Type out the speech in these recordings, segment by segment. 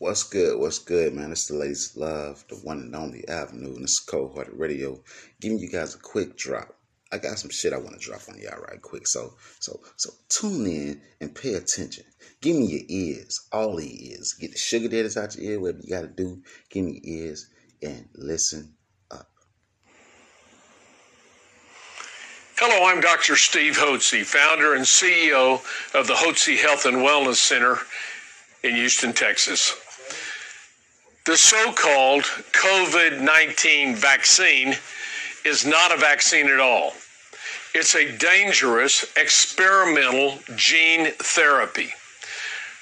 What's good? What's good, man? It's the latest love, the one and only Avenue, and it's Hearted Radio, giving you guys a quick drop. I got some shit I want to drop on y'all right quick. So, so, so tune in and pay attention. Give me your ears, all ears. Get the sugar daddies out your ear, whatever you got to do. Give me your ears and listen up. Hello, I'm Dr. Steve Hotze, founder and CEO of the Hotze Health and Wellness Center in Houston, Texas. The so called COVID 19 vaccine is not a vaccine at all. It's a dangerous experimental gene therapy.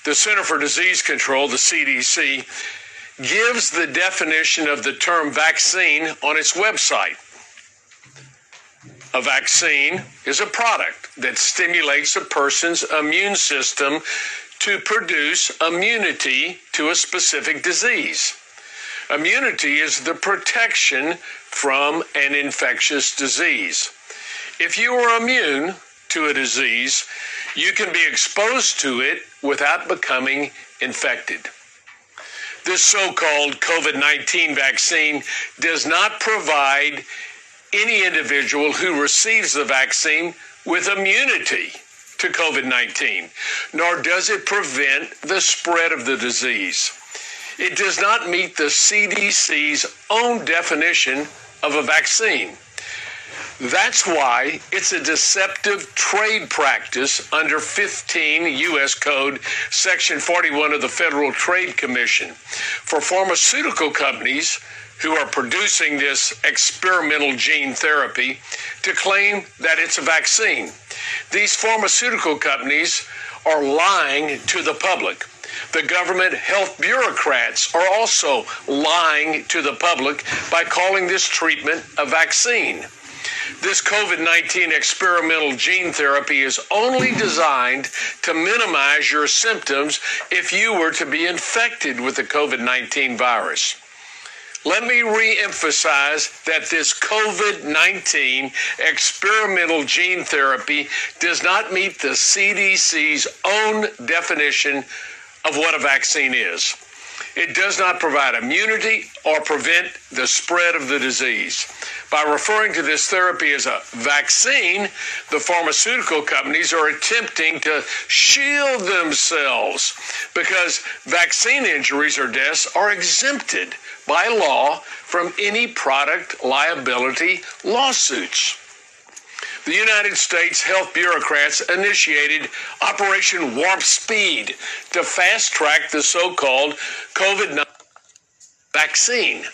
The Center for Disease Control, the CDC, gives the definition of the term vaccine on its website. A vaccine is a product that stimulates a person's immune system to produce immunity to a specific disease. Immunity is the protection from an infectious disease. If you are immune to a disease, you can be exposed to it without becoming infected. This so called COVID 19 vaccine does not provide any individual who receives the vaccine with immunity to COVID 19, nor does it prevent the spread of the disease. It does not meet the CDC's own definition of a vaccine. That's why it's a deceptive trade practice under 15 U.S. Code, Section 41 of the Federal Trade Commission, for pharmaceutical companies who are producing this experimental gene therapy to claim that it's a vaccine. These pharmaceutical companies are lying to the public. The government health bureaucrats are also lying to the public by calling this treatment a vaccine. This COVID 19 experimental gene therapy is only designed to minimize your symptoms if you were to be infected with the COVID 19 virus. Let me re-emphasize that this COVID-19 experimental gene therapy does not meet the CDC's own definition of what a vaccine is. It does not provide immunity or prevent the spread of the disease. By referring to this therapy as a vaccine, the pharmaceutical companies are attempting to shield themselves because vaccine injuries or deaths are exempted by law from any product liability lawsuits. The United States health bureaucrats initiated Operation Warp Speed to fast track the so called COVID 19 vaccine.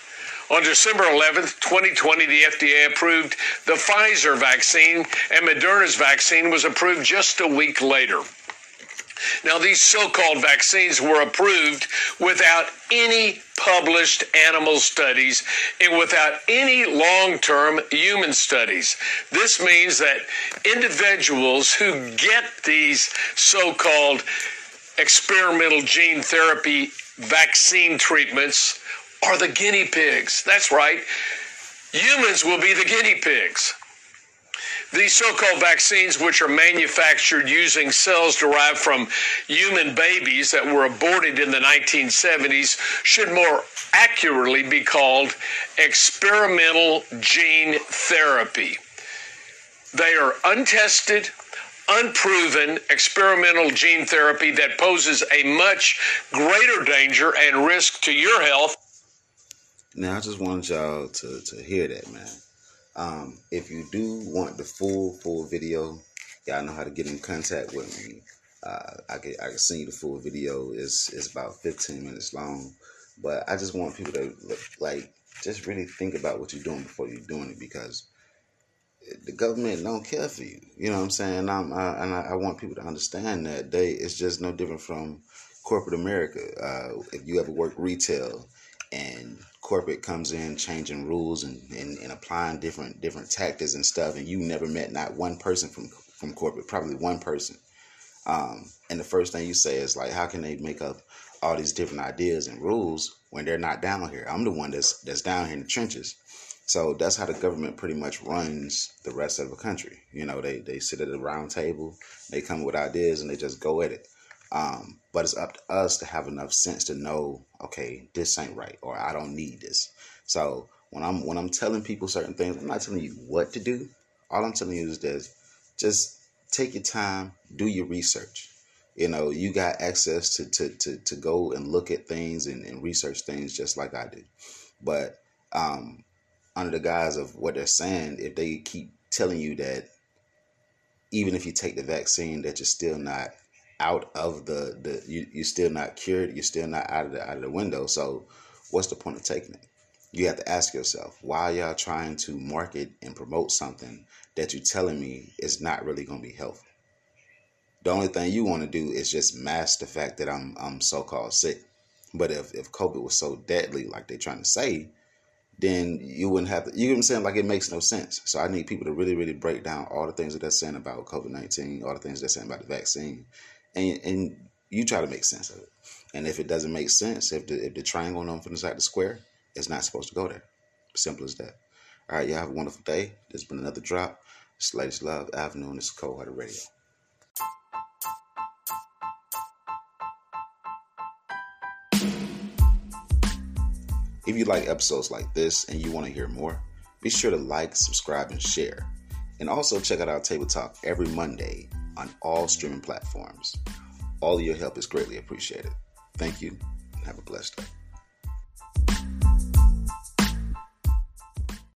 On December 11th, 2020, the FDA approved the Pfizer vaccine, and Moderna's vaccine was approved just a week later. Now, these so called vaccines were approved without any published animal studies and without any long term human studies. This means that individuals who get these so called experimental gene therapy vaccine treatments are the guinea pigs. That's right. Humans will be the guinea pigs. These so called vaccines, which are manufactured using cells derived from human babies that were aborted in the 1970s, should more accurately be called experimental gene therapy. They are untested, unproven experimental gene therapy that poses a much greater danger and risk to your health. Now, I just want y'all to, to hear that, man. Um, if you do want the full full video, y'all know how to get in contact with me. Uh, I can I can send you the full video. It's it's about 15 minutes long, but I just want people to like just really think about what you're doing before you're doing it because the government don't care for you. You know what I'm saying? I'm, I, and I, I want people to understand that they it's just no different from corporate America. Uh, if you ever work retail and corporate comes in changing rules and, and, and applying different different tactics and stuff and you never met not one person from from corporate probably one person. Um, and the first thing you say is like how can they make up all these different ideas and rules when they're not down here? I'm the one that's that's down here in the trenches. So that's how the government pretty much runs the rest of the country. You know they they sit at a round table they come with ideas and they just go at it Um, but it's up to us to have enough sense to know, okay, this ain't right, or I don't need this. So when I'm when I'm telling people certain things, I'm not telling you what to do. All I'm telling you is this: just take your time, do your research. You know, you got access to to to, to go and look at things and, and research things just like I do. But um, under the guise of what they're saying, if they keep telling you that even if you take the vaccine, that you're still not out of the the you, you're still not cured, you're still not out of the out of the window. So what's the point of taking it? You have to ask yourself, why y'all trying to market and promote something that you're telling me is not really gonna be helpful? The only thing you want to do is just mask the fact that I'm I'm so called sick. But if, if COVID was so deadly, like they're trying to say, then you wouldn't have to, you know what I'm saying? Like it makes no sense. So I need people to really, really break down all the things that they're saying about COVID 19, all the things they're saying about the vaccine, and, and you try to make sense of it. And if it doesn't make sense, if the, if the triangle on from the side of the square, it's not supposed to go there. Simple as that. All right, y'all have a wonderful day. There's been another drop. It's Latest Love Avenue, and this is Cold Radio. If you like episodes like this and you want to hear more, be sure to like, subscribe, and share. And also check out our Table Talk every Monday on all streaming platforms. All your help is greatly appreciated. Thank you and have a blessed day.